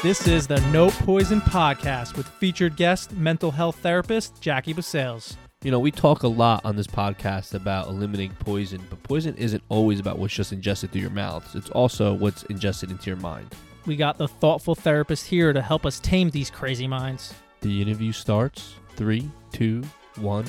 This is the No Poison Podcast with featured guest, mental health therapist Jackie Basales. You know, we talk a lot on this podcast about eliminating poison, but poison isn't always about what's just ingested through your mouth. It's also what's ingested into your mind. We got the thoughtful therapist here to help us tame these crazy minds. The interview starts. Three, two, one.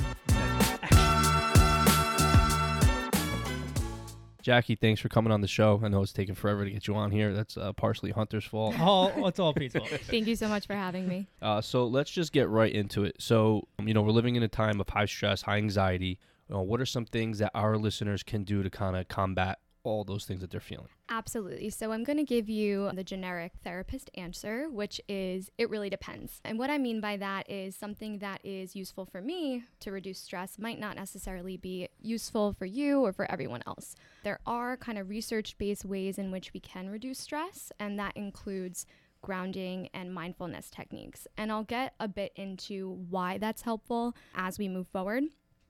Jackie, thanks for coming on the show. I know it's taken forever to get you on here. That's uh, partially Hunter's fault. All it's all Pete's fault. Thank you so much for having me. Uh, so let's just get right into it. So, um, you know, we're living in a time of high stress, high anxiety. Uh, what are some things that our listeners can do to kind of combat all those things that they're feeling? Absolutely. So I'm going to give you the generic therapist answer, which is it really depends. And what I mean by that is something that is useful for me to reduce stress might not necessarily be useful for you or for everyone else. There are kind of research based ways in which we can reduce stress, and that includes grounding and mindfulness techniques. And I'll get a bit into why that's helpful as we move forward.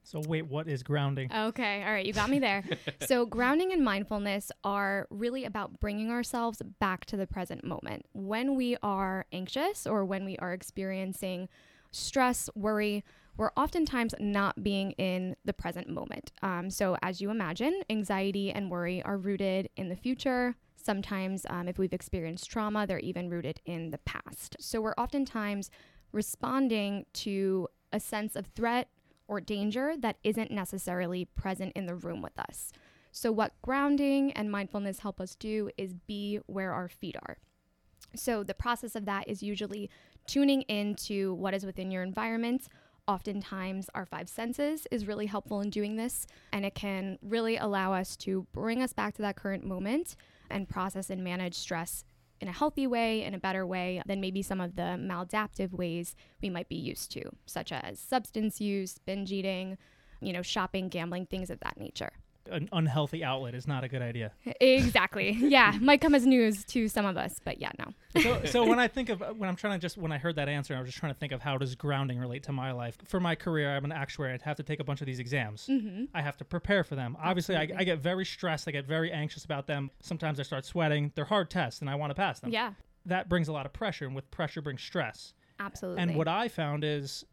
So wait, what is grounding? Okay, all right, you got me there. so, grounding and mindfulness are really about bringing ourselves back to the present moment. When we are anxious or when we are experiencing stress, worry, we're oftentimes not being in the present moment. Um, so, as you imagine, anxiety and worry are rooted in the future. Sometimes, um, if we've experienced trauma, they're even rooted in the past. So, we're oftentimes responding to a sense of threat or danger that isn't necessarily present in the room with us. So, what grounding and mindfulness help us do is be where our feet are. So, the process of that is usually tuning into what is within your environment. Oftentimes, our five senses is really helpful in doing this, and it can really allow us to bring us back to that current moment and process and manage stress in a healthy way, in a better way than maybe some of the maladaptive ways we might be used to, such as substance use, binge eating, you know, shopping, gambling, things of that nature. An unhealthy outlet is not a good idea. Exactly. yeah, might come as news to some of us, but yeah, no. so, so when I think of when I'm trying to just when I heard that answer, I was just trying to think of how does grounding relate to my life. For my career, I'm an actuary. I'd have to take a bunch of these exams. Mm-hmm. I have to prepare for them. Obviously, I, I, get very stressed. I get very anxious about them. Sometimes I start sweating. They're hard tests, and I want to pass them. Yeah. That brings a lot of pressure, and with pressure brings stress. Absolutely. And what I found is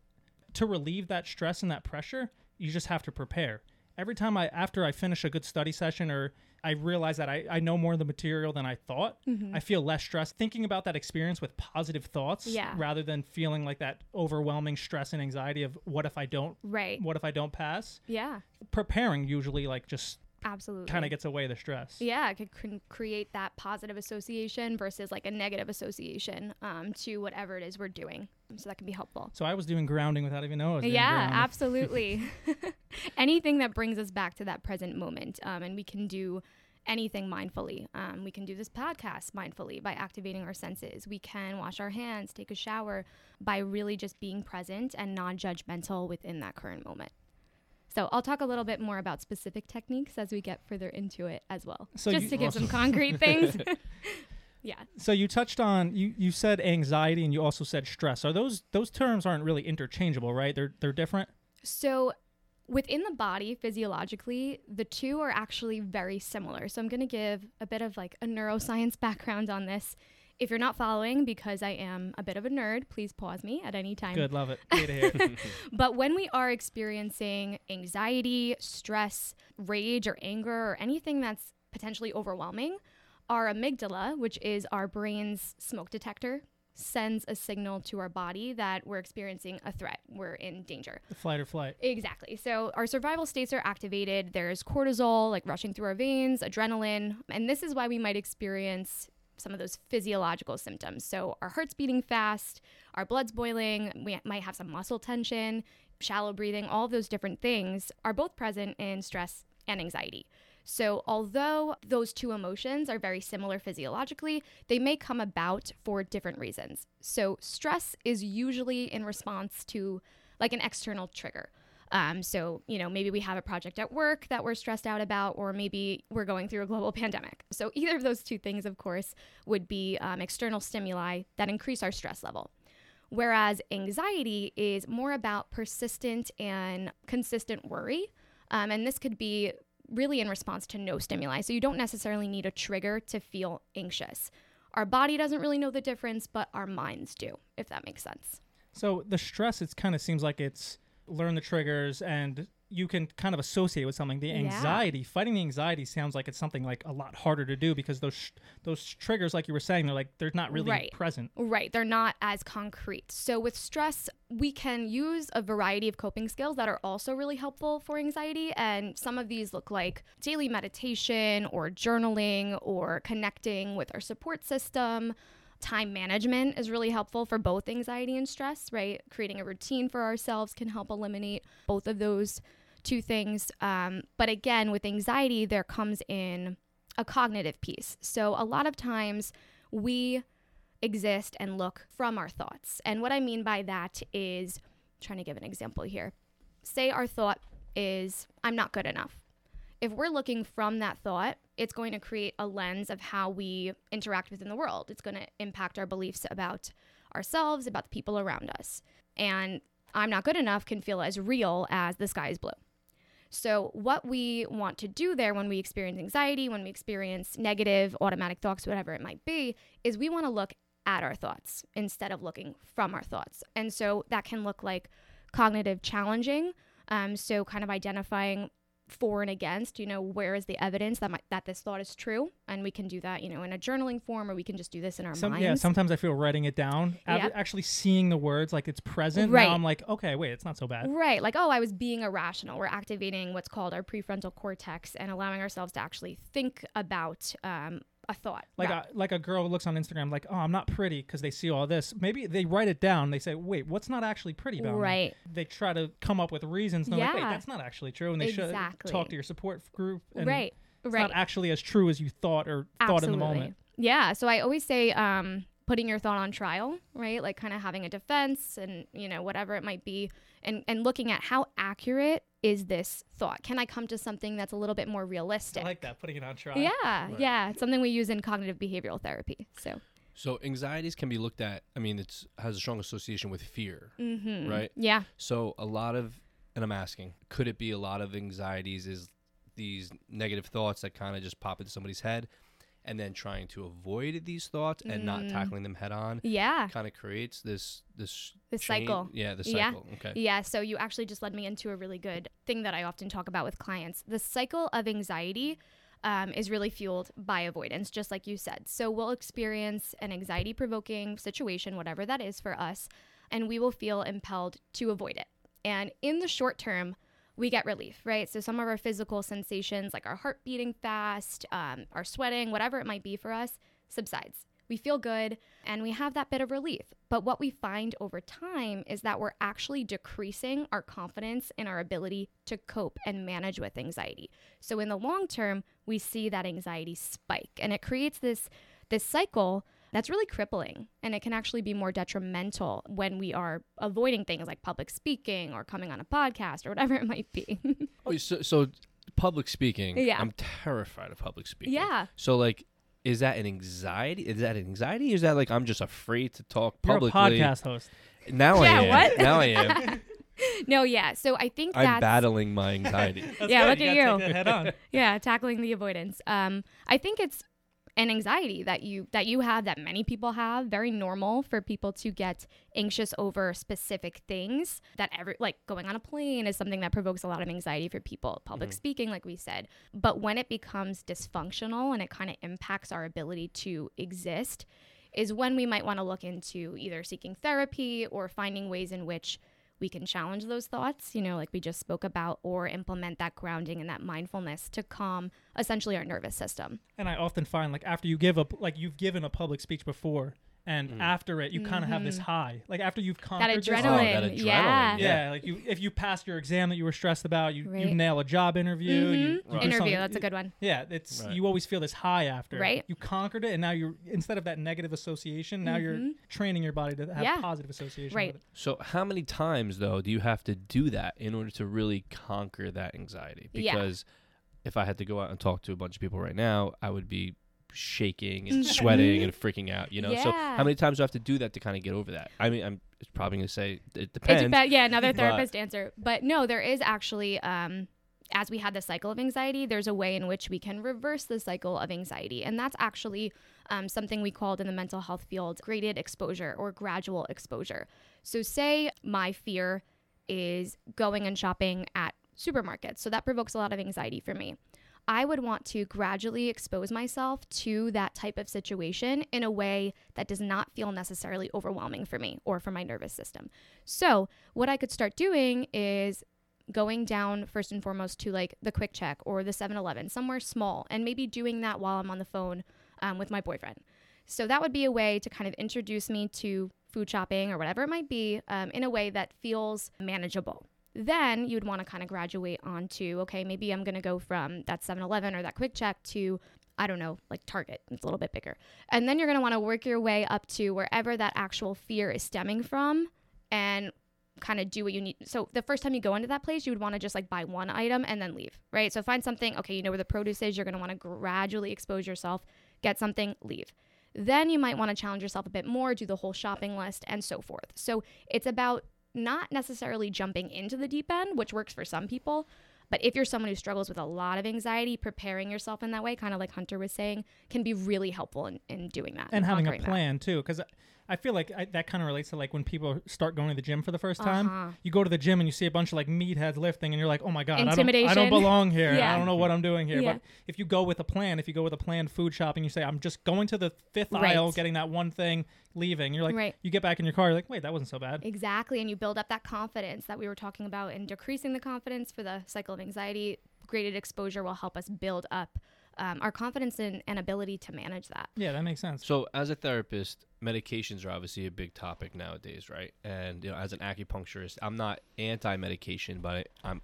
to relieve that stress and that pressure, you just have to prepare every time I after I finish a good study session or I realize that I, I know more of the material than I thought, mm-hmm. I feel less stressed thinking about that experience with positive thoughts yeah. rather than feeling like that overwhelming stress and anxiety of what if I don't right what if I don't pass? Yeah. Preparing usually like just absolutely kind of gets away the stress yeah it could cr- create that positive association versus like a negative association um, to whatever it is we're doing so that can be helpful so i was doing grounding without even knowing yeah absolutely anything that brings us back to that present moment um, and we can do anything mindfully. Um, we can do this podcast mindfully by activating our senses. We can wash our hands, take a shower by really just being present and non judgmental within that current moment. So I'll talk a little bit more about specific techniques as we get further into it as well, so just to give some concrete things. yeah. So you touched on you you said anxiety and you also said stress. Are those those terms aren't really interchangeable, right? They're they're different. So within the body physiologically the two are actually very similar so i'm going to give a bit of like a neuroscience background on this if you're not following, because I am a bit of a nerd, please pause me at any time. Good, love it. Good to hear. but when we are experiencing anxiety, stress, rage, or anger, or anything that's potentially overwhelming, our amygdala, which is our brain's smoke detector, sends a signal to our body that we're experiencing a threat, we're in danger. The flight or flight. Exactly. So our survival states are activated. There's cortisol, like rushing through our veins, adrenaline, and this is why we might experience some of those physiological symptoms. So, our heart's beating fast, our blood's boiling, we might have some muscle tension, shallow breathing, all of those different things are both present in stress and anxiety. So, although those two emotions are very similar physiologically, they may come about for different reasons. So, stress is usually in response to like an external trigger. Um, so, you know, maybe we have a project at work that we're stressed out about, or maybe we're going through a global pandemic. So, either of those two things, of course, would be um, external stimuli that increase our stress level. Whereas anxiety is more about persistent and consistent worry. Um, and this could be really in response to no stimuli. So, you don't necessarily need a trigger to feel anxious our body doesn't really know the difference, but our minds do, if that makes sense. So the stress, it kind of seems like it's learn the triggers and you can kind of associate with something. The Yeah. anxiety, fighting the anxiety, sounds like it's something like a lot harder to do because those sh- those triggers, like you were saying, they're like they're not really Right. present. Right, they're not as concrete. So with stress, we can use a variety of coping skills that are also really helpful for anxiety and some of these look like daily meditation or journaling or connecting with our support system. Time management is really helpful for both anxiety and stress, right? Creating a routine for ourselves can help eliminate both of those two things. Um, but again, with anxiety, there comes in a cognitive piece. So a lot of times we exist and look from our thoughts. And what I mean by that is trying to give an example here. Say our thought is, I'm not good enough. If we're looking from that thought, it's going to create a lens of how we interact within the world. It's going to impact our beliefs about ourselves, about the people around us. And I'm not good enough can feel as real as the sky is blue. So, what we want to do there when we experience anxiety, when we experience negative automatic thoughts, whatever it might be, is we want to look at our thoughts instead of looking from our thoughts. And so that can look like cognitive challenging. Um, so, kind of identifying for and against, you know, where is the evidence that my, that this thought is true, and we can do that, you know, in a journaling form, or we can just do this in our Some, minds. yeah, sometimes I feel writing it down, actually seeing the words like it's present. Right. Now I'm like, okay, wait, it's not so bad. Right. Like, oh, I was being irrational. We're activating what's called our prefrontal cortex and allowing ourselves to actually think about um, a thought. Like Ra- a, like a girl looks on Instagram like, oh, I'm not pretty because they see all this. Maybe they write it down. They say, wait, what's not actually pretty about me? right. They try to come up with reasons. And they're like, wait, that's not actually true. And they should talk to your support group. And Right. It's right. not actually as true as you thought or thought in the moment. Yeah. So I always say um, putting your thought on trial, right? Like kind of having a defense and, you know, whatever it might be, and, and looking at how accurate is this thought? Can I come to something that's a little bit more realistic? I like that, putting it on trial. yeah. Right. Yeah. It's something we use in cognitive behavioral therapy. So, So anxieties can be looked at. I mean, it's has a strong association with fear, mhm. right? Yeah. So a lot of, and I'm asking, could it be a lot of anxieties is these negative thoughts that kind of just pop into somebody's head, and then trying to avoid these thoughts and not Mm. tackling them head on, Yeah. kind of creates this this The chain- cycle. Yeah, the Yeah. cycle. Okay. Yeah, so you actually just led me into a really good thing that I often talk about with clients. The cycle of anxiety um, is really fueled by avoidance, just like you said. So we'll experience an anxiety provoking situation, whatever that is for us, and we will feel impelled to avoid it. And in the short term, we get relief, right? So some of our physical sensations, like our heart beating fast, um, our sweating, whatever it might be for us, subsides. We feel good and we have that bit of relief. But what we find over time is that we're actually decreasing our confidence in our ability to cope and manage with anxiety. So in the long term, we see that anxiety spike and it creates this this cycle that's really crippling and it can actually be more detrimental when we are avoiding things like public speaking or coming on a podcast or whatever it might be. Oh, so, so public speaking. Yeah. I'm terrified of public speaking. yeah. So like, is that an anxiety? Is that an anxiety? Is that like I'm just afraid to talk You're publicly? a podcast host. Now Yeah, I am. what? Now I am. No, yeah. So I think I'm that's battling my anxiety. Yeah, good. look at you. Head on. yeah tackling the avoidance um i think it's an anxiety that you that you have that many people have. Very normal for people to get anxious over specific things that every like going on a plane is something that provokes a lot of anxiety for people public mm-hmm. speaking like we said. But when it becomes dysfunctional and it kind of impacts our ability to exist is when we might want to look into either seeking therapy or finding ways in which we can challenge those thoughts, you know, like we just spoke about, or implement that grounding and that mindfulness to calm essentially our nervous system. And I often find like after you give up, like you've given a public speech before, and Mm. after it, you kind of have this Mhm. high. Like after you've That conquered this- adrenaline, Oh, that adrenaline, yeah. Yeah, like you if you pass your exam that you were stressed about, you you nail a job interview. You, Mhm. you do Right. Interview, that's a good one. Yeah, it's Right. you always feel this high after. Right. You conquered it, and now you're instead of that negative association, now you're Mhm. training your body to have Yeah. positive association. Right. With it. So how many times though do you have to do that in order to really conquer that anxiety? Yeah. Because if I had to go out and talk to a bunch of people right now, I would be shaking and sweating and freaking out, you know. So how many times do I have to do that to kind of get over that? I mean, I'm probably going to say it It depends. depends. Yeah, another but- therapist answer. But no, there is actually um, as we had the cycle of anxiety, there's a way in which we can reverse the cycle of anxiety. And that's actually um, something we called in the mental health field graded exposure or gradual exposure. So, say my fear is going and shopping at supermarkets. So, that provokes a lot of anxiety for me. I would want to gradually expose myself to that type of situation in a way that does not feel necessarily overwhelming for me or for my nervous system. So, what I could start doing is going down first and foremost to like the QuickChek or the 7 Eleven, somewhere small, and maybe doing that while I'm on the phone um, with my boyfriend. So, that would be a way to kind of introduce me to food shopping or whatever it might be um, in a way that feels manageable then you'd want to kind of graduate onto okay maybe i'm going to go from that 7-eleven or that QuickChek to i don't know like target it's a little bit bigger. And then you're going to want to work your way up to wherever that actual fear is stemming from and kind of do what you need. So the first time you go into that place you would want to just like buy one item and then leave right? So find something okay you know where the produce is you're going to want to gradually expose yourself get something leave. Then you might want to challenge yourself a bit more do the whole shopping list and so forth. So it's about not necessarily jumping into the deep end, which works for some people. But if you're someone who struggles with a lot of anxiety, preparing yourself in that way, kind of like Hunter was saying, can be really helpful in, in doing that. and having a conquering that. plan too because i feel like I, that kind of relates to like when people start going to the gym for the first time Uh-huh. you go to the gym and you see a bunch of like meatheads lifting and you're like oh my god I don't, I don't belong here Yeah. i don't know what i'm doing here Yeah. but if you go with a plan if you go with a planned food shopping you say i'm just going to the fifth Right. aisle getting that one thing leaving you're like Right. you get back in your car you're like wait that wasn't so bad Exactly. And you build up that confidence that we were talking about and decreasing the confidence for the cycle of anxiety. Graded exposure will help us build up um, our confidence and, and ability to manage that. yeah that makes sense So, as a therapist, medications are obviously a big topic nowadays, right? And you know, as an acupuncturist, I'm not anti-medication, but I'm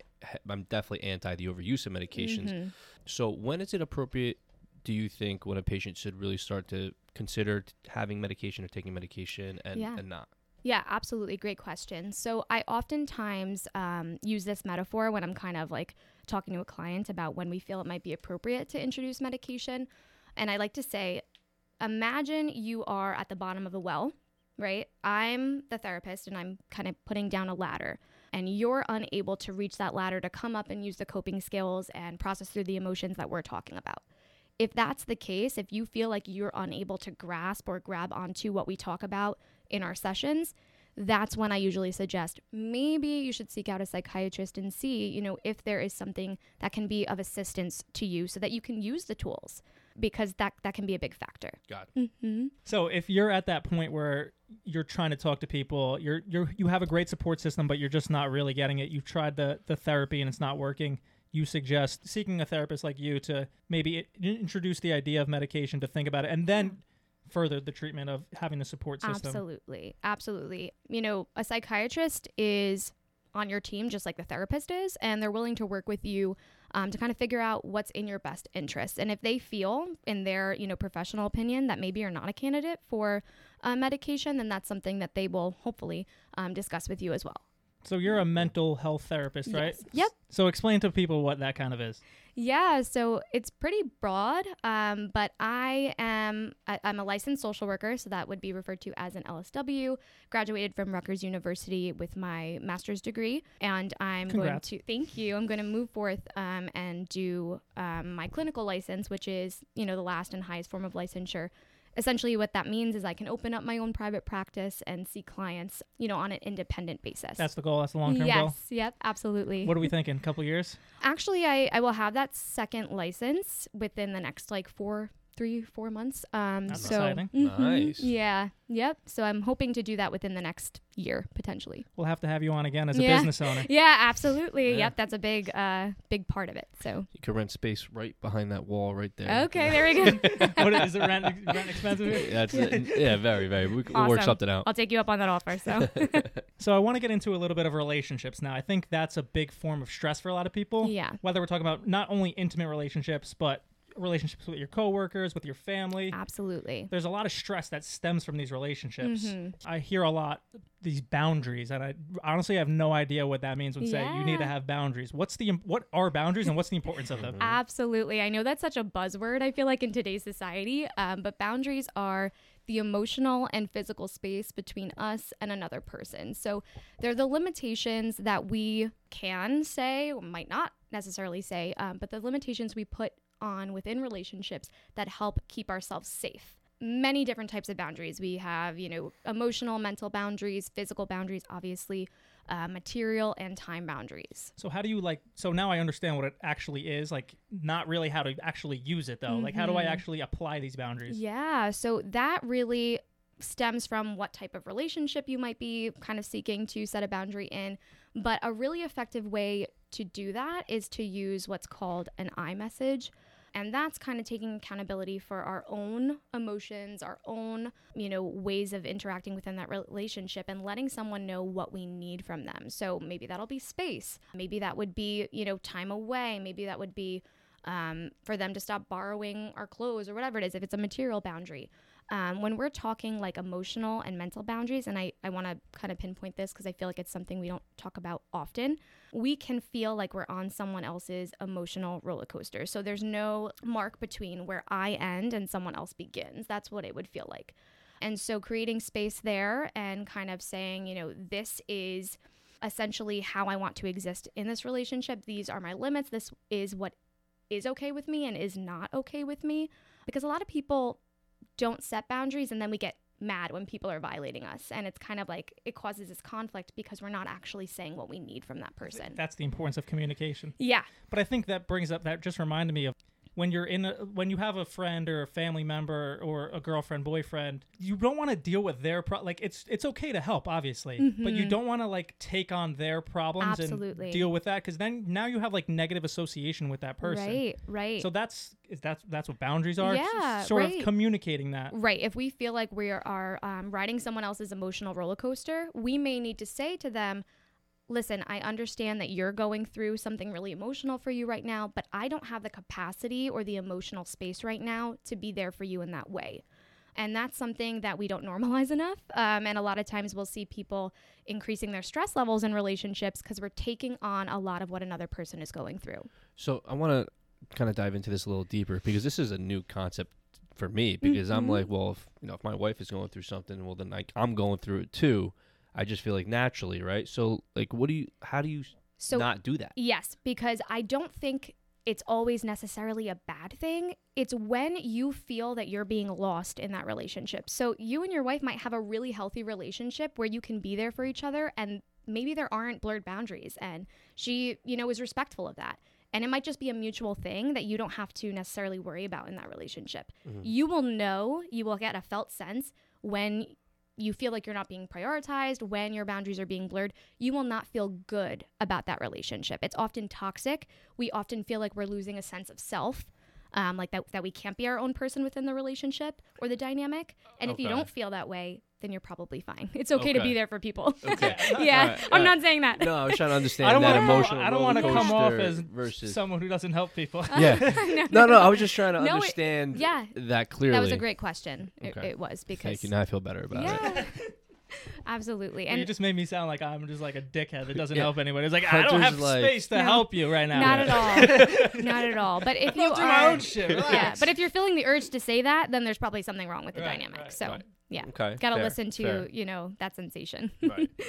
I'm definitely anti the overuse of medications. Mhm. So, when is it appropriate? Do you think when a patient should really start to consider t- having medication or taking medication and, Yeah. and not? Yeah, absolutely. Great question. So I oftentimes um, use this metaphor when I'm kind of like talking to a client about when we feel it might be appropriate to introduce medication. And I like to say, imagine you are at the bottom of a well, right? I'm the therapist and I'm kind of putting down a ladder. And you're unable to reach that ladder to come up and use the coping skills and process through the emotions that we're talking about if that's the case, if you feel like you're unable to grasp or grab onto what we talk about in our sessions, that's when I usually suggest maybe you should seek out a psychiatrist and see, you know, if there is something that can be of assistance to you so that you can use the tools because that that can be a big factor. God. Mm-hmm. So if you're at that point where you're trying to talk to people, you're you're you have a great support system, but you're just not really getting it. You've tried the the therapy and it's not working. You suggest seeking a therapist like you to maybe introduce the idea of medication to think about it, and then further the treatment of having the support system. Absolutely. Absolutely. You know, a psychiatrist is on your team just like the therapist is, and they're willing to work with you um, to kind of figure out what's in your best interest. And if they feel, in their you know professional opinion, that maybe you're not a candidate for uh, medication, then that's something that they will hopefully um, discuss with you as well. So you're a mental health therapist, right? Yes. Yep. So explain to people what that kind of is. Yeah, so it's pretty broad, um, but I am I, I'm a licensed social worker, so that would be referred to as an LSW. Graduated from Rutgers University with my master's degree, and I'm Congrats. going to thank you. I'm going to move forth um, and do um, my clinical license, which is you know the last and highest form of licensure. Essentially, what that means is I can open up my own private practice and see clients, you know, on an independent basis. That's the goal. That's the long term yes, goal. yep, absolutely. What are we thinking? A couple years? Actually, I, I will have that second license within the next like four, three, four months. Um, That's so exciting. Mhm. Nice. Yeah. Yep. So I'm hoping to do that within the next year potentially. We'll have to have you on again as a business owner. Yeah, absolutely. Yeah. Yep. That's a big, uh, big part of it. So You could rent space right behind that wall right there. okay, there we go. what is it? Rent, rent expensive? here? That's yeah, very, very. We, We'll work something out. I'll take you up on that offer. So So I want to get into a little bit of relationships now. I think that's a big form of stress for a lot of people. yeah. Whether we're talking about not only intimate relationships, but relationships with your coworkers, with your family. Absolutely. There's a lot of stress that stems from these relationships. Mhm. I hear a lot these boundaries, and I honestly have no idea what that means when say you need to have boundaries. What's the what are boundaries, and what's the importance of them? Absolutely. I know that's such a buzzword, I feel like, in today's society, um, but boundaries are the emotional and physical space between us and another person. So they're the limitations that we can say, might not necessarily say, um, but the limitations we put on within relationships that help keep ourselves safe many different types of boundaries. We have, you know, emotional, mental boundaries, physical boundaries, obviously, uh, material and time boundaries. So how do you like? So now I understand what it actually is. Like, not really how to actually use it though. Like, how do I Mhm. actually apply these boundaries? Yeah, so that really stems from what type of relationship you might be kind of seeking to set a boundary in. But a really effective way to do that is to use what's called an I message. And that's kind of taking accountability for our own emotions, our own, you know, ways of interacting within that relationship and letting someone know what we need from them. So maybe that'll be space. Maybe that would be, you know, time away. Maybe that would be um, for them to stop borrowing our clothes or whatever it is, if it's a material boundary. Um, when we're talking like emotional and mental boundaries, and I, I want to kind of pinpoint this because I feel like it's something we don't talk about often, we can feel like we're on someone else's emotional roller coaster. So there's no mark between where I end and someone else begins. That's what it would feel like. And so creating space there and kind of saying, you know, this is essentially how I want to exist in this relationship. These are my limits. This is what is okay with me and is not okay with me. Because a lot of people don't set boundaries and then we get mad when people are violating us. And it's kind of like it causes this conflict because we're not actually saying what we need from that person. That's the importance of communication. Yeah. But I think that brings up that just reminded me of when you're in a, when you have a friend or a family member or a girlfriend boyfriend you don't want to deal with their pro- like it's it's okay to help obviously but you Mhm. don't want to like take on their problems Absolutely. and deal with that because then now you have like negative association with that person Right, right. so that's is that's that's what boundaries are Yeah, sort right. of communicating that Right. If we feel like we are um, riding someone else's emotional roller coaster, we may need to say to them, listen, I understand that you're going through something really emotional for you right now, but I don't have the capacity or the emotional space right now to be there for you in that way. And that's something that we don't normalize enough. Um, and a lot of times we'll see people increasing their stress levels in relationships because we're taking on a lot of what another person is going through. So I want to kind of dive into this a little deeper because this is a new concept for me because I'm Mhm. like, well, if you know, if my wife is going through something, well, then like I'm going through it too. I just feel like naturally, right? So like, what do you? How do you So not do that? Yes, because I don't think it's always necessarily a bad thing. It's when you feel that you're being lost in that relationship. So you and your wife might have a really healthy relationship where you can be there for each other and maybe there aren't blurred boundaries and she, you know, is respectful of that. And it might just be a mutual thing that you don't have to necessarily worry about in that relationship. Mm-hmm. You will know, you will get a felt sense when you feel like you're not being prioritized, when your boundaries are being blurred, you will not feel good about that relationship. It's often toxic. We often feel like we're losing a sense of self, um, like that, that we can't be our own person within the relationship or the dynamic. And if you don't feel that way, then you're probably fine. It's okay, to be there for people. Okay. yeah, Alright, I'm alright. not saying that. No, I was trying to understand I don't that want to emotional. I don't want to come off as versus. someone who doesn't help people. Oh, yeah. No, no. no, I was just trying to No, it- understand yeah. that clearly. That was a great question. It, Okay. it was because Thank you. Now I feel better about it. yeah, absolutely. Well, And you just made me sound like I'm just like a dickhead that doesn't Yeah. help anyone. It's like I don't have like- space to No. help you right now. Not at all. Not at all. But if you I'll do are, my own shit. yeah. But if you're feeling the urge to say that, then there's probably something wrong with the Right, dynamic. right, so right. Yeah, Okay. gotta listen to fair. you know that sensation. Right.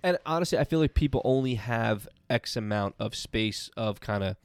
And honestly, I feel like people only have X amount of space of kind of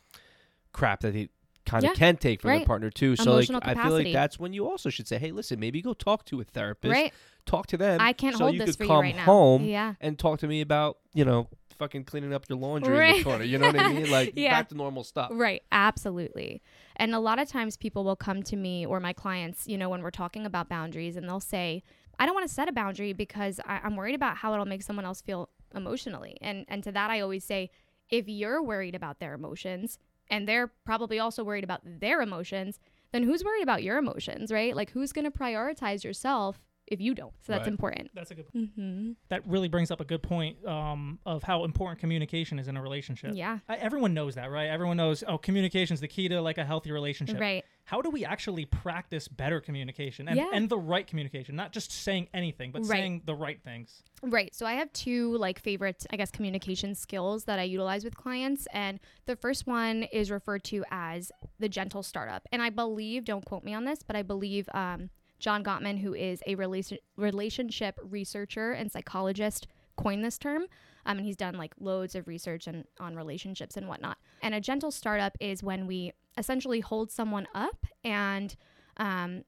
crap that they kind of Yeah, can take from their partner too. So like, Emotional I feel like that's when you also should say, "Hey, listen, maybe go talk to a therapist. right? Talk to them. I can't so hold you this could for come you right now. home Yeah. and talk to me about you know fucking cleaning up your laundry in the corner. You know what I mean? Like Yeah. back to normal stuff. Right, absolutely. And a lot of times people will come to me or my clients, you know, when we're talking about boundaries, and they'll say, I don't want to set a boundary because I- I'm worried about how it'll make someone else feel emotionally. And and to that I always say, if you're worried about their emotions and they're probably also worried about their emotions, then who's worried about your emotions, right? Like who's going to prioritize yourself if you don't? So that's Right. important. That's a good. Mm-hmm. That really brings up a good point um, of how important communication is in a relationship. Yeah. I, everyone knows that, right? Everyone knows. Oh, communication is the key to like a healthy relationship. Right. How do we actually practice better communication and, Yeah. and the right communication? Not just saying anything, but Right. saying the right things. Right. So I have two like favorite, I guess, communication skills that I utilize with clients. And the first one is referred to as the gentle startup. And I believe, don't quote me on this, but I believe um, John Gottman, who is a relation, relationship researcher and psychologist, coined this term. Um, and he's done like loads of research and on relationships and whatnot. And a gentle startup is when we essentially hold someone up and um,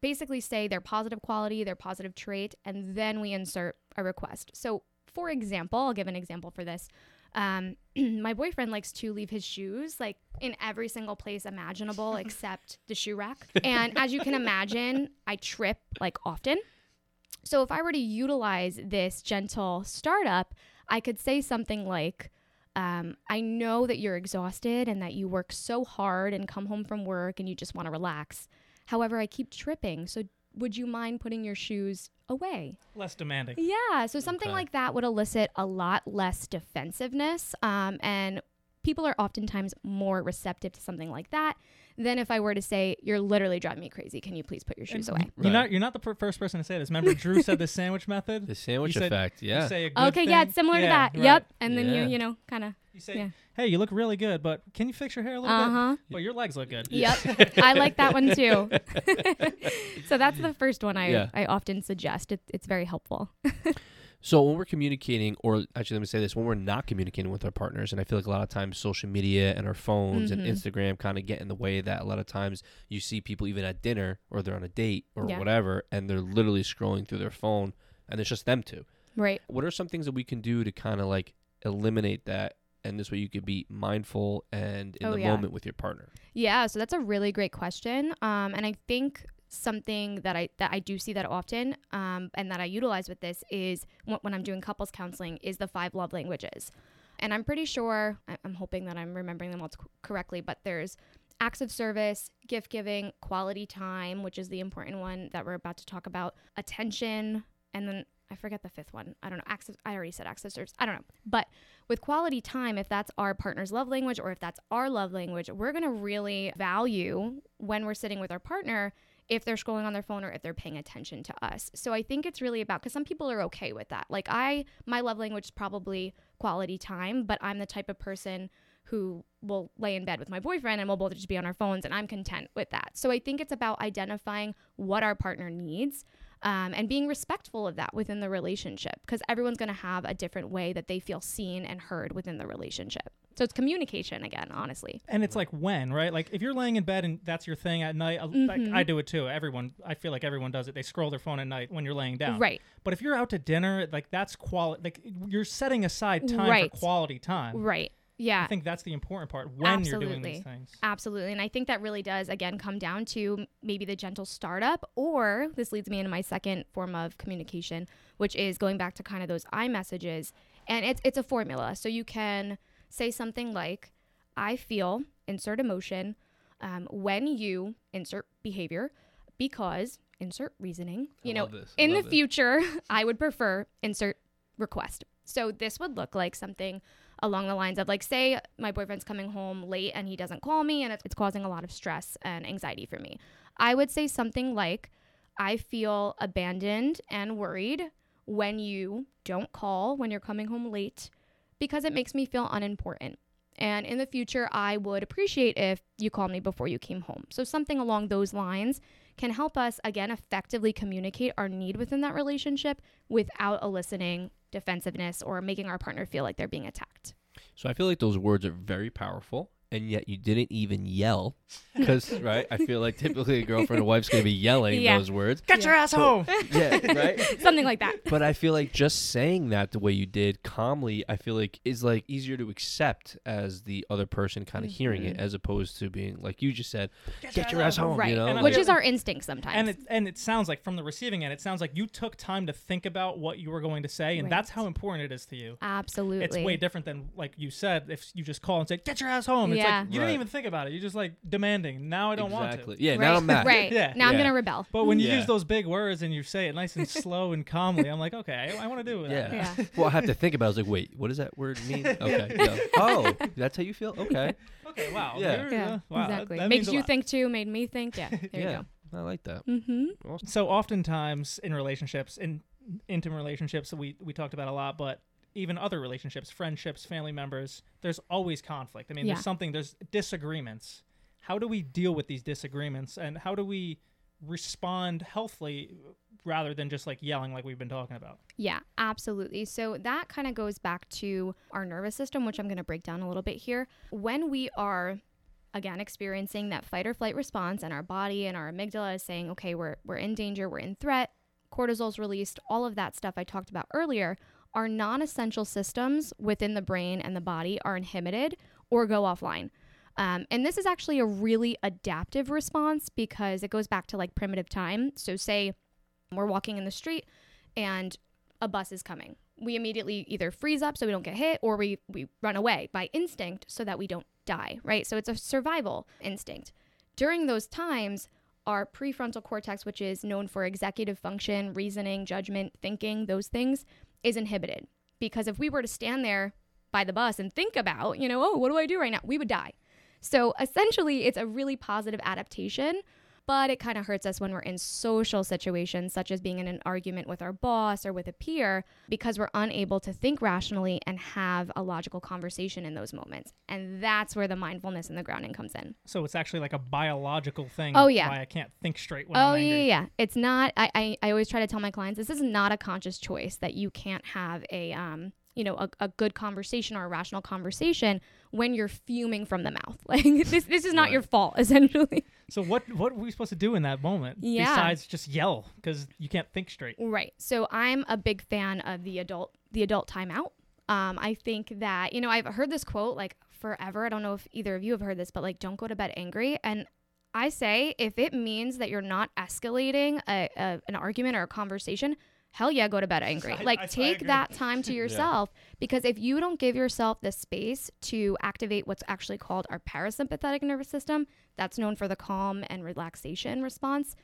basically say their positive quality, their positive trait, and then we insert a request. So, for example, I'll give an example for this. Um, my boyfriend likes to leave his shoes like in every single place imaginable except the shoe rack. And as you can imagine, I trip like often. So if I were to utilize this gentle startup, I could say something like, um, I know that you're exhausted and that you work so hard and come home from work and you just want to relax. However, I keep tripping. So would you mind putting your shoes away? Less demanding. Yeah. So something Okay. like that would elicit a lot less defensiveness. Um, and people are oftentimes more receptive to something like that than if I were to say, You're literally driving me crazy. Can you please put your shoes And away? You're Right. not you're not the per- first person to say this. Remember, Drew said the sandwich method. The sandwich You said- effect, yeah. You say a good Okay, yeah, it's similar to that. right. Yep. And then Yeah. you, you know, kind of. You say, Yeah. "Hey, you look really good, but can you fix your hair a little Uh bit? huh. Well, your legs look good." Yep. I like that one too. so that's the first one I, Yeah. I often suggest. It, it's very helpful. So when we're communicating, or actually, let me say this: when we're not communicating with our partners, and I feel like a lot of times social media and our phones Mhm. and Instagram kind of get in the way. That a lot of times you see people even at dinner or they're on a date or Yeah. whatever, and they're literally scrolling through their phone, and it's just them two. Right. What are some things that we can do to kind of like eliminate that, and this way you could be mindful and in Oh, the yeah. moment with your partner? Yeah, so that's a really great question. Um, and I think something that I that I do see that often, um, and that I utilize with this is when, when I'm doing couples counseling is the five love languages. And I'm pretty sure I- I'm hoping that I'm remembering them all c- correctly, but there's acts of service, gift giving, quality time, which is the important one that we're about to talk about, attention, and then I forget the fifth one. I don't know. Of, I already said service. I don't know. But with quality time, if that's our partner's love language or if that's our love language, we're going to really value when we're sitting with our partner if they're scrolling on their phone or if they're paying attention to us. So I think it's really about because some people are okay with that. Like I, my love language is probably quality time, but I'm the type of person who will lay in bed with my boyfriend and we'll both just be on our phones and I'm content with that. So I think it's about identifying what our partner needs um, and being respectful of that within the relationship because everyone's going to have a different way that they feel seen and heard within the relationship. So it's communication again, honestly. And it's like when, right? Like if you're laying in bed and that's your thing at night, uh, like. I do it too. Everyone, I feel like everyone does it. They scroll their phone at night when you're laying down. Right. But if you're out to dinner, like that's quality. Like you're setting aside time Right. for quality time. Right. Yeah. I think that's the important part when you're doing Absolutely. these things. Absolutely. And I think that really does, again, come down to maybe the gentle startup, or this leads me into my second form of communication, which is going back to kind of those I messages. And it's, it's a formula. So you can say something like, I feel, insert emotion, um, when you insert behavior, because insert reasoning, you know, love this. I in the it. future, I would prefer insert request. So this would look like something along the lines of like say my boyfriend's coming home late and he doesn't call me and it's, it's causing a lot of stress and anxiety for me. I would say something like I feel abandoned and worried when you don't call when you're coming home late because it makes me feel unimportant. And in the future, I would appreciate if you called me before you came home. So, something along those lines can help us, again, effectively communicate our need within that relationship without eliciting defensiveness or making our partner feel like they're being attacked. So I feel like those words are very powerful, and yet you didn't even yell, because right? I feel like typically a girlfriend or wife's gonna be yelling Yeah. those words. Get your ass home. Yeah, right. Something like that. But I feel like just saying that the way you did, calmly, I feel like is like easier to accept as the other person kind of mm-hmm. hearing it, as opposed to being like you just said, "Get your ass home," right. you know. Which feel- is our instinct sometimes. And it and it sounds like from the receiving end, it sounds like you took time to think about what you were going to say, and Right. that's how important it is to you. Absolutely. It's way different than like you said. If you just call and say, "Get your ass home," it's Yeah. like you Right. didn't even think about it. You're just like demanding. Now I don't exactly. want to. Yeah. right. Now I'm mad. Right. Yeah. Now I'm going to rebel. But when you Yeah. use those big words and you say it nice and slow and calmly, I'm like, okay, I, I want to do it. Yeah. Yeah. Well, I have to think about. it. I was like, wait, what does that word mean? Okay. yeah. Oh, that's how you feel. Okay. Okay. Wow. Yeah. you're, Yeah. uh, wow, exactly. that Makes you think too, made me think. Yeah. There yeah. you I like that. Mm-hmm. Awesome. So oftentimes in relationships, in intimate relationships, we we talked about a lot, but even other relationships, friendships, family members, there's always conflict. I mean, Yeah. there's something, there's disagreements. How do we deal with these disagreements, and how do we respond healthily rather than just like yelling like we've been talking about. Yeah, absolutely. So that kind of goes back to our nervous system, which I'm going to break down a little bit here. When we are again experiencing that fight or flight response and our body and our amygdala is saying, "Okay, we're we're in danger, we're in threat." Cortisol's released, all of that stuff I talked about earlier. Our non-essential systems within the brain and the body are inhibited or go offline. Um, and this is actually a really adaptive response because it goes back to like primitive time. So, say we're walking in the street and a bus is coming. We immediately either freeze up so we don't get hit or we, we run away by instinct so that we don't die, right? So, it's a survival instinct. During those times, our prefrontal cortex, which is known for executive function, reasoning, judgment, thinking, those things, is inhibited. Because if we were to stand there by the bus and think about, you know, oh, what do I do right now? We would die. So essentially, it's a really positive adaptation, but it kind of hurts us when we're in social situations, such as being in an argument with our boss or with a peer, because we're unable to think rationally and have a logical conversation in those moments. And that's where the mindfulness and the grounding comes in. So it's actually like a biological thing. Oh, yeah. Why I can't think straight when Oh I'm yeah, angry. yeah, yeah. It's not. I, I I always try to tell my clients this is not a conscious choice that you can't have a um you know a, a good conversation or a rational conversation when you're fuming from the mouth. Like this this is not Right. your fault essentially. So what what are we supposed to do in that moment? Yeah. Besides just yell because you can't think straight. Right. So I'm a big fan of the adult the adult timeout. Um, I think that you know I've heard this quote like forever. I don't know if either of you have heard this, but like don't go to bed angry. And I say if it means that you're not escalating a, a an argument or a conversation, hell yeah, go to bed angry. I- like I- I take agree. that time to yourself because if you don't give yourself the space to activate what's actually called our parasympathetic nervous system, that's known for the calm and relaxation response,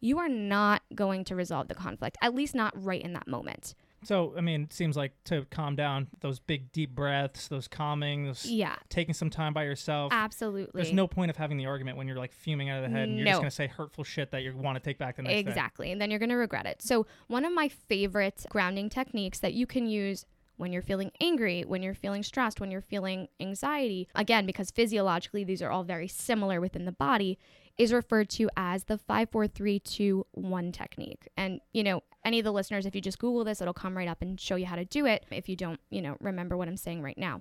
you are not going to resolve the conflict, at least not right in that moment. So I mean, it seems like to calm down, those big deep breaths, those calming, those Yeah, taking some time by yourself. absolutely. There's no point of having the argument when you're like fuming out of the head and you're No. just gonna say hurtful shit that you want to take back the next day. Exactly. And then you're going to regret it. So, one of my favorite grounding techniques that you can use when you're feeling angry, when you're feeling stressed, when you're feeling anxiety, again, because physiologically these are all very similar within the body, is referred to as the 54321 technique. And, you know, any of the listeners, if you just Google this, it'll come right up and show you how to do it if you don't, you know, remember what I'm saying right now.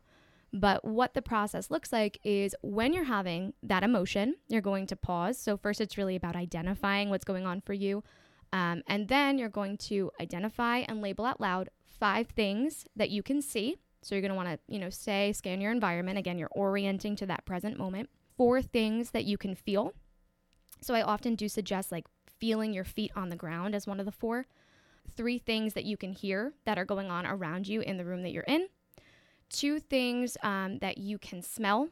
But what the process looks like is when you're having that emotion, you're going to pause. So, first, it's really about identifying what's going on for you. Um, and then you're going to identify and label out loud five things that you can see. So, you're going to want to, you know, say, scan your environment. Again, you're orienting to that present moment. Four things that you can feel. So, I often do suggest like feeling your feet on the ground as one of the four. Three things that you can hear that are going on around you in the room that you're in two things um, that you can smell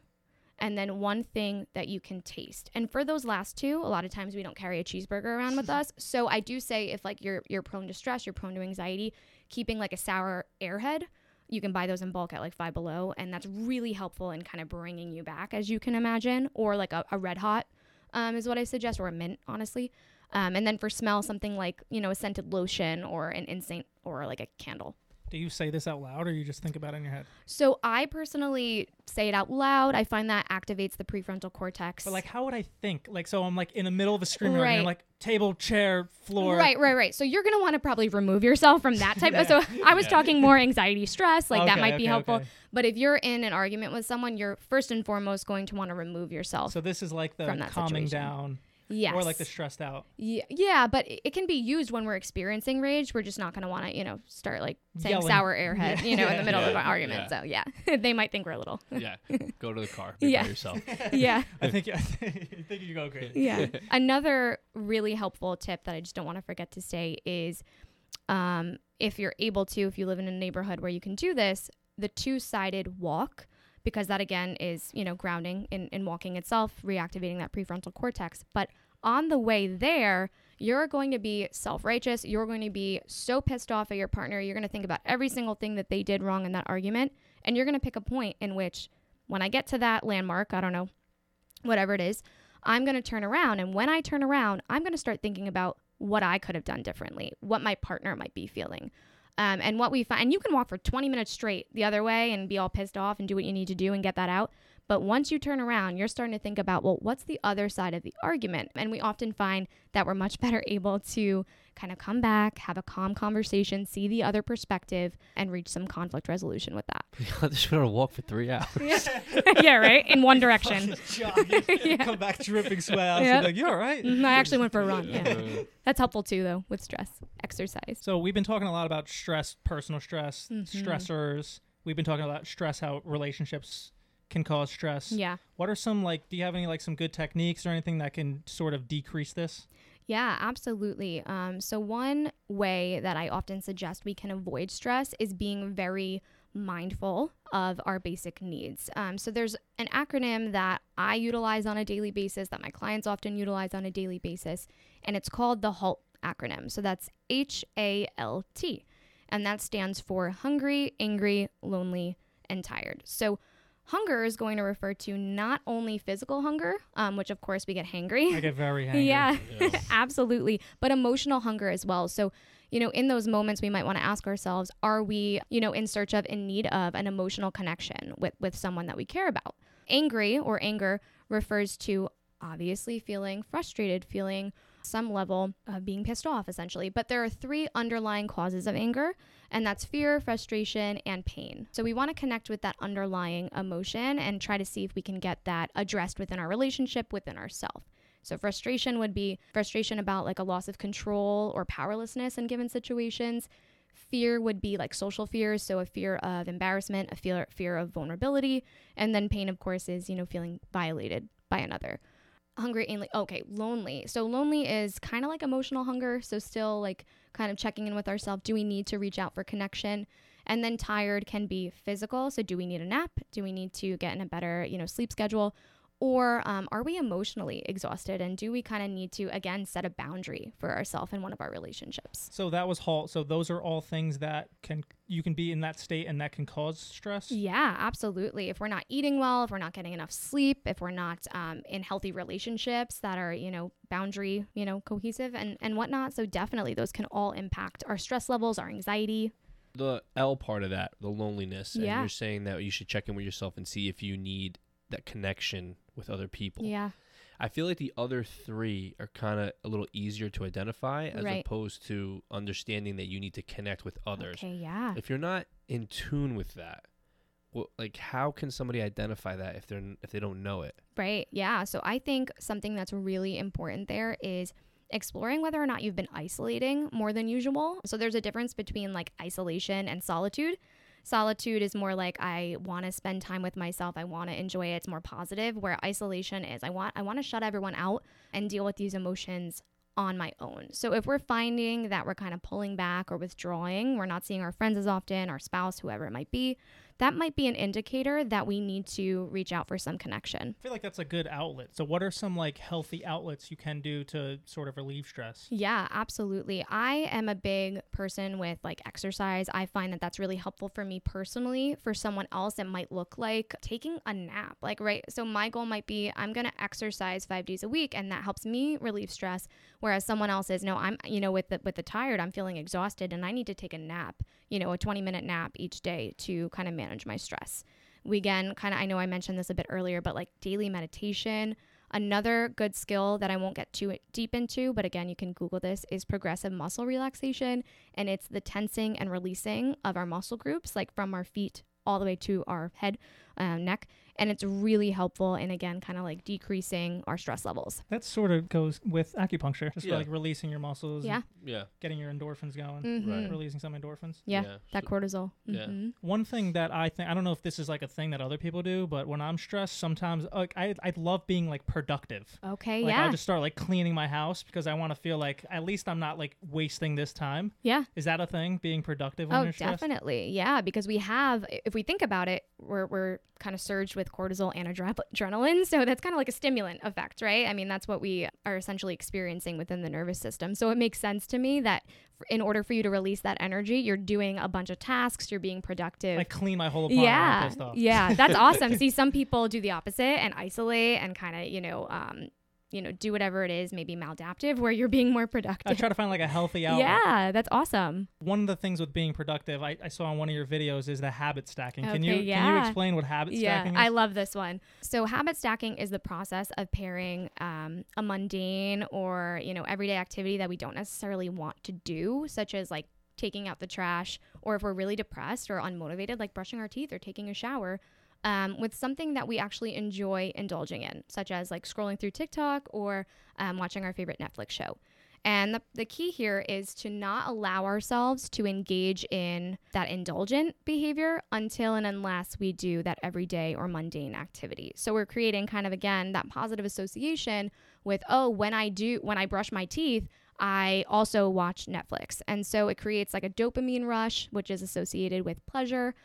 and then one thing that you can taste and for those last two a lot of times we don't carry a cheeseburger around with us so i do say if like you're you're prone to stress you're prone to anxiety keeping like a sour airhead you can buy those in bulk at like five below and that's really helpful in kind of bringing you back as you can imagine or like a, a red hot um, is what i suggest or a mint honestly. Um, and then for smell something like you know a scented lotion or an incense or like a candle Do you say this out loud or you just think about it in your head? so I personally say it out loud. I find that activates the prefrontal cortex. But like, how would I think? Like, so I'm like in the middle of a screaming Right. argument, like table, chair, floor. Right, right, right. So you're gonna want to probably remove yourself from that type. of So I was talking more anxiety, stress, like that Okay, might be okay, helpful. okay. But if you're in an argument with someone, you're first and foremost going to want to remove yourself. So this is like the From calming situation. down, yes. or like the stressed out. Yeah, yeah, but it it can be used when we're experiencing rage. We're just not going to want to, you know, start like saying Yelling. sour airhead, you know, in the middle of an argument. So yeah, they might think we're a little. yeah. Go to the car. Be Yeah. by yourself. yeah. I think I think you go crazy. yeah. Another really helpful tip that I just don't want to forget to say is um, if you're able to, if you live in a neighborhood where you can do this, the two sided walk, because that again is, you know, grounding in, in walking itself, reactivating that prefrontal cortex. But on the way there, you're going to be self righteous. You're going to be so pissed off at your partner. You're going to think about every single thing that they did wrong in that argument. And you're going to pick a point in which, when I get to that landmark, I don't know, whatever it is, I'm going to turn around. And when I turn around, I'm going to start thinking about what I could have done differently, what my partner might be feeling. Um, and what we find, and you can walk for 20 minutes straight the other way and be all pissed off and do what you need to do and get that out. But once you turn around, you're starting to think about, well, what's the other side of the argument? And we often find that we're much better able to kind of come back, have a calm conversation, see the other perspective, and reach some conflict resolution with that. I just went on a walk for three hours. yeah, right? In one direction. Jogging, Come back dripping sweat. Yeah. Like, you all right? Mhm, I actually went for a run. Yeah. That's helpful too, though, with stress, exercise. So we've been talking a lot about stress, personal stress, Mhm. stressors. We've been talking about stress, how relationships can cause stress. Yeah. What are some like? Do you have any like some good techniques or anything that can sort of decrease this? Yeah, absolutely. Um, so, one way that I often suggest we can avoid stress is being very mindful of our basic needs. Um, so, there's an acronym that I utilize on a daily basis, that my clients often utilize on a daily basis, and it's called the HALT acronym. So, that's H A L T, and that stands for hungry, angry, lonely, and tired. So, hunger is going to refer to not only physical hunger, um, which of course we get hangry. I get very angry. Yeah, Yeah. absolutely. But emotional hunger as well. So, you know, in those moments, we might want to ask ourselves, are we, you know, in search of, in need of an emotional connection with, with someone that we care about? Angry or anger refers to obviously feeling frustrated, feeling some level of being pissed off, essentially. But there are three underlying causes of anger, and that's fear, frustration, and pain. So we want to connect with that underlying emotion and try to see if we can get that addressed within our relationship, within ourselves. So frustration would be frustration about like a loss of control or powerlessness in given situations. Fear would be like social fears, so a fear of embarrassment, a fear fear of vulnerability, and then pain of course is, you know, feeling violated by another. Hungry and okay, lonely. So lonely is kind of like emotional hunger, so still like kind of checking in with ourselves. Do we need to reach out for connection? And then tired can be physical. So do we need a nap? Do we need to get in a better, you know, sleep schedule? Or um, are we emotionally exhausted? And do we kind of need to, again, set a boundary for ourselves in one of our relationships? So that was halt. So those are all things that can you can be in that state and that can cause stress. Yeah, absolutely. If we're not eating well, if we're not getting enough sleep, if we're not um, in healthy relationships that are, you know, boundary, you know, cohesive and, and whatnot. So definitely those can all impact our stress levels, our anxiety. the L part of that, the loneliness, and Yeah. you're saying that you should check in with yourself and see if you need that connection with other people. Yeah. I feel like the other three are kind of a little easier to identify as Right. opposed to understanding that you need to connect with others. Okay, yeah. If you're not in tune with that, well, like how can somebody identify that if they're if they don't know it? Right. Yeah. So I think something that's really important there is exploring whether or not you've been isolating more than usual. So there's a difference between like isolation and solitude. Solitude is more like I want to spend time with myself. I want to enjoy it. It's more positive. Where isolation is I want I want to shut everyone out and deal with these emotions on my own. So if we're finding that we're kind of pulling back or withdrawing, we're not seeing our friends as often, our spouse, whoever it might be, that might be an indicator that we need to reach out for some connection. I feel like that's a good outlet. So what are some like healthy outlets you can do to sort of relieve stress? Yeah, absolutely. I am a big person with like exercise. I find that that's really helpful for me personally. For someone else, it might look like taking a nap. Like, right. So, my goal might be I'm going to exercise five days a week, and that helps me relieve stress. Whereas someone else is, no, I'm, you know, with the, with the tired, I'm feeling exhausted and I need to take a nap, you know, a 20 minute nap each day to kind of manage my stress. We again kind of, I know I mentioned this a bit earlier, but like daily meditation, Another good skill that I won't get too deep into, but again, you can Google this, is progressive muscle relaxation. And it's the tensing and releasing of our muscle groups, like from our feet all the way to our head, uh, neck. And it's really helpful in, again, kind of like decreasing our stress levels. That sort of goes with acupuncture, just Yeah. like releasing your muscles, Yeah. Yeah. getting your endorphins going, Mhm. releasing some endorphins. Yeah. Yeah, That so- cortisol. Yeah. Mhm. One thing that I think I don't know if this is like a thing that other people do, but when I'm stressed, sometimes like I I love being like productive. Okay. Like yeah. I'll just start like cleaning my house because I want to feel like at least I'm not like wasting this time. yeah. Is that a thing? Being productive when Oh, you're stressed? definitely. Yeah, because we have, if we think about it, we're, we're kind of surged with cortisol and adrenaline. So that's kind of like a stimulant effect, right? I mean, that's what we are essentially experiencing within the nervous system. So it makes sense to me that in order for you to release that energy, you're doing a bunch of tasks, you're being productive. Like clean my whole apartment. yeah, yeah, that's awesome. See, some people do the opposite and isolate and kind of, you know, um, you know, do whatever it is, maybe maladaptive, where you're being more productive. I try to find like a healthy outlet. yeah, that's awesome. One of the things with being productive, I, I saw on one of your videos, is the habit stacking. Okay, Can you can you explain what habit Yeah, stacking is? I love this one. So habit stacking is the process of pairing um, a mundane or you know everyday activity that we don't necessarily want to do, such as like taking out the trash, or if we're really depressed or unmotivated, like brushing our teeth or taking a shower. Um, with something that we actually enjoy indulging in, such as like scrolling through TikTok or um, watching our favorite Netflix show. And the, the key here is to not allow ourselves to engage in that indulgent behavior until and unless we do that everyday or mundane activity. So we're creating kind of again that positive association with, oh, when I do, when I brush my teeth, I also watch Netflix. And so it creates like a dopamine rush, which is associated with pleasure.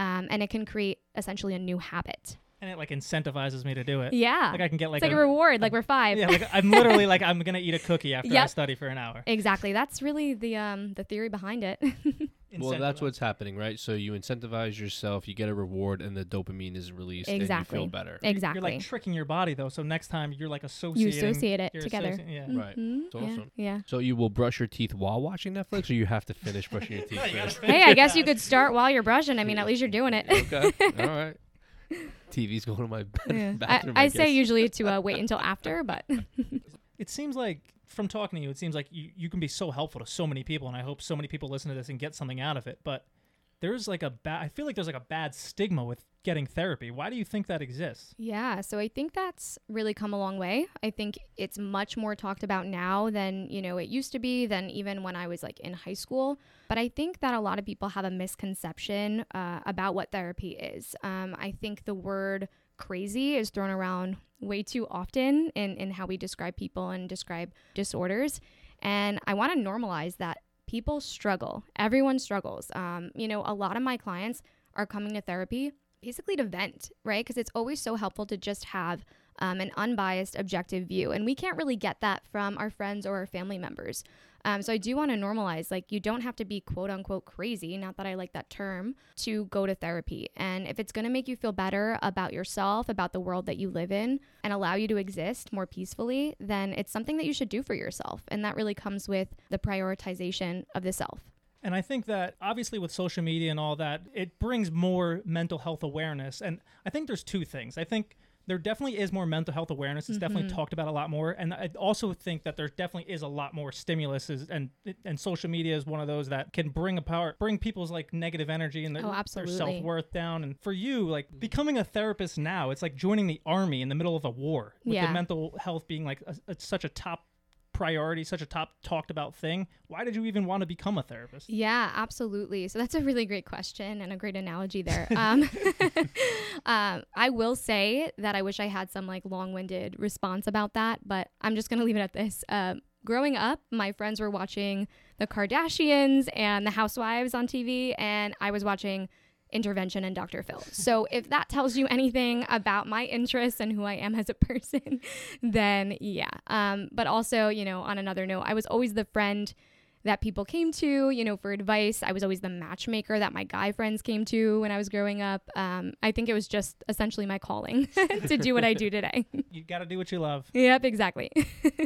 Um, and it can create essentially a new habit. and it like incentivizes me to do it. Yeah. Like I can get like it's like a, reward, like we're five. yeah, like I'm literally like I'm gonna eat a cookie after I study for an hour. Exactly. That's really the um the theory behind it. Well, that's what's happening, right? So you incentivize yourself, you get a reward, and the dopamine is released, and you Exactly. feel better. exactly. You're like tricking your body though, so next time you're like associating. you associate it together. associ- yeah. Right. Mhm. It's Yeah, awesome. Yeah. So you will brush your teeth while watching Netflix, or you have to finish brushing your teeth You first? finish Hey, I guess you could start while you're brushing. I mean, at least you're doing it. okay, all right. TV's going to my bed, Yeah. bathroom. I, I, I say usually to uh, wait until after, but It seems like from talking to you, it seems like you, you can be so helpful to so many people, and I hope so many people listen to this and get something out of it. But there's like a bad. I feel like there's like a bad stigma with getting therapy. Why do you think that exists? yeah. So I think that's really come a long way. I think it's much more talked about now than you know it used to be, than even when I was like in high school. But I think that a lot of people have a misconception uh, about what therapy is. Um, I think the word crazy is thrown around way too often in, in how we describe people and describe disorders. And I want to normalize that people struggle. Everyone struggles. Um, you know, a lot of my clients are coming to therapy basically to vent, right? Because it's always so helpful to just have um, an unbiased, objective view. And we can't really get that from our friends or our family members. Um, so I do want to normalize, like, you don't have to be quote unquote crazy, not that I like that term, to go to therapy. And if it's going to make you feel better about yourself, about the world that you live in, and allow you to exist more peacefully, then it's something that you should do for yourself. And that really comes with the prioritization of the self. And I think that obviously with social media and all that, it brings more mental health awareness. And I think there's two things. I think there definitely is more mental health awareness. It's definitely mm-hmm. talked about a lot more. And I also think that there definitely is a lot more stimulus is- and and social media is one of those that can bring apart bring people's like negative energy and their, Oh, their self-worth down. And for you, like mm. becoming a therapist now, it's like joining the army in the middle of a war with Yeah. the mental health being like a, it's such a top priority, such a top talked about thing. Why did you even want to become a therapist? Yeah, absolutely. So that's a really great question and a great analogy there. Um, um, I will say that I wish I had some like long-winded response about that, but I'm just gonna leave it at this. Um, growing up, my friends were watching the Kardashians and the Housewives on TV, and I was watching Intervention and Dr. Phil. So if that tells you anything about my interests and who I am as a person, then yeah. Um, but also, you know, on another note, I was always the friend that people came to, you know, for advice. I was always the matchmaker that my guy friends came to when I was growing up. Um, I think it was just essentially my calling to do what I do today. You got to do what you love. yep, exactly.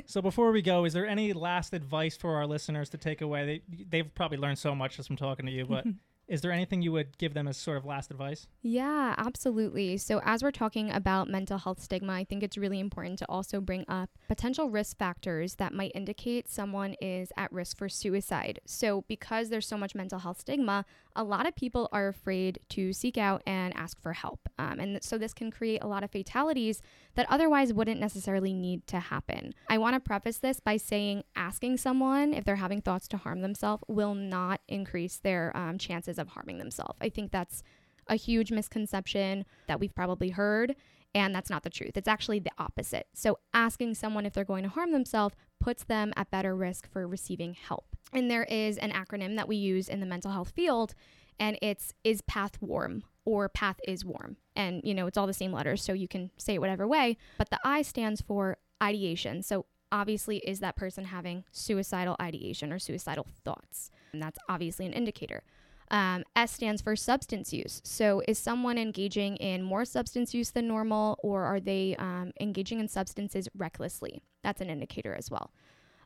So before we go, is there any last advice for our listeners to take away? They they've probably learned so much just from talking to you, but is there anything you would give them as sort of last advice? Yeah, absolutely. So, as we're talking about mental health stigma, I think it's really important to also bring up potential risk factors that might indicate someone is at risk for suicide. So, because there's so much mental health stigma, a lot of people are afraid to seek out and ask for help. Um, and so, this can create a lot of fatalities that otherwise wouldn't necessarily need to happen. I want to preface this by saying asking someone if they're having thoughts to harm themselves will not increase their um, chances of harming themselves. I think that's a huge misconception that we've probably heard, and that's not the truth. It's actually the opposite. So, asking someone if they're going to harm themselves puts them at better risk for receiving help. And there is an acronym that we use in the mental health field, and it's is path warm or path is warm. And, you know, it's all the same letters, so you can say it whatever way, but the I stands for ideation. So, obviously, is that person having suicidal ideation or suicidal thoughts? And that's obviously an indicator. Um, S stands for substance use. So, is someone engaging in more substance use than normal, or are they um, engaging in substances recklessly? That's an indicator as well.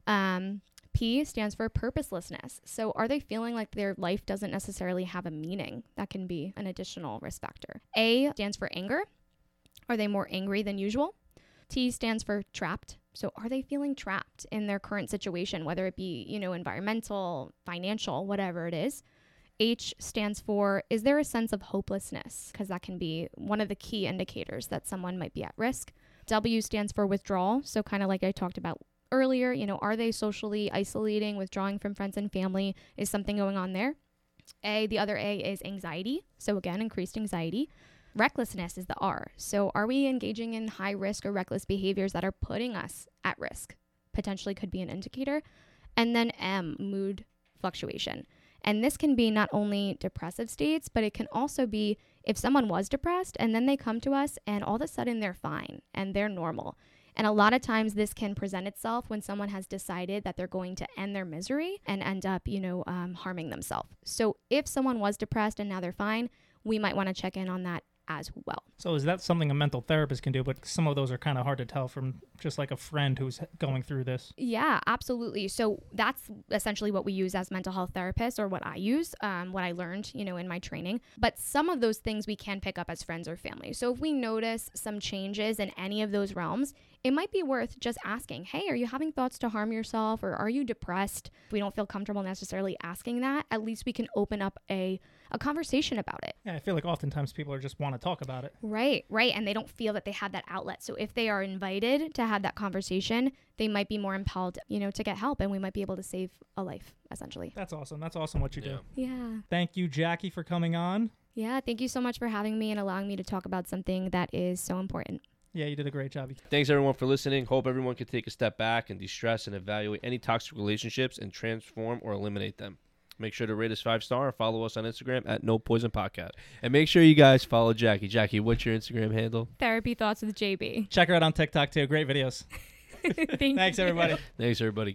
Um, P stands for purposelessness. So, are they feeling like their life doesn't necessarily have a meaning? That can be an additional risk factor. A stands for anger. Are they more angry than usual? T stands for trapped. So, are they feeling trapped in their current situation, whether it be, you know, environmental, financial, whatever it is? H stands for is there a sense of hopelessness? Because that can be one of the key indicators that someone might be at risk. W stands for withdrawal. So, kind of like I talked about earlier, you know, are they socially isolating, withdrawing from friends and family? Is something going on there? A, the other A is anxiety. So, again, increased anxiety. Recklessness is the R. So, are we engaging in high risk or reckless behaviors that are putting us at risk? Potentially could be an indicator. And then M, mood fluctuation. And this can be not only depressive states, but it can also be if someone was depressed and then they come to us and all of a sudden they're fine and they're normal. And a lot of times this can present itself when someone has decided that they're going to end their misery and end up, you know, um, harming themselves. So if someone was depressed and now they're fine, we might want to check in on that as well. So is that something a mental therapist can do? But some of those are kind of hard to tell from just like a friend who's going through this. Yeah, absolutely. So that's essentially what we use as mental health therapists, or what I use, um, what I learned, you know, in my training. But some of those things we can pick up as friends or family. So if we notice some changes in any of those realms, it might be worth just asking, hey, are you having thoughts to harm yourself or are you depressed? If we don't feel comfortable necessarily asking that, at least we can open up a, a conversation about it. Yeah, I feel like oftentimes people are just want to talk about it. Right, right. And they don't feel that they have that outlet. So if they are invited to have that conversation, they might be more impelled, you know, to get help and we might be able to save a life, essentially. That's awesome. That's awesome what you do. Yeah. Yeah. Thank you, Jackie, for coming on. Yeah. Thank you so much for having me and allowing me to talk about something that is so important. Yeah, you did a great job. Thanks everyone for listening. Hope everyone can take a step back and de-stress and evaluate any toxic relationships and transform or eliminate them. Make sure to rate us five star and follow us on Instagram at No Poison Podcast. And make sure you guys follow Jackie. Jackie, what's your Instagram handle? Therapy Thoughts with JB. Check her out on TikTok too. Great videos. Thank Thanks, everybody. Thanks everybody.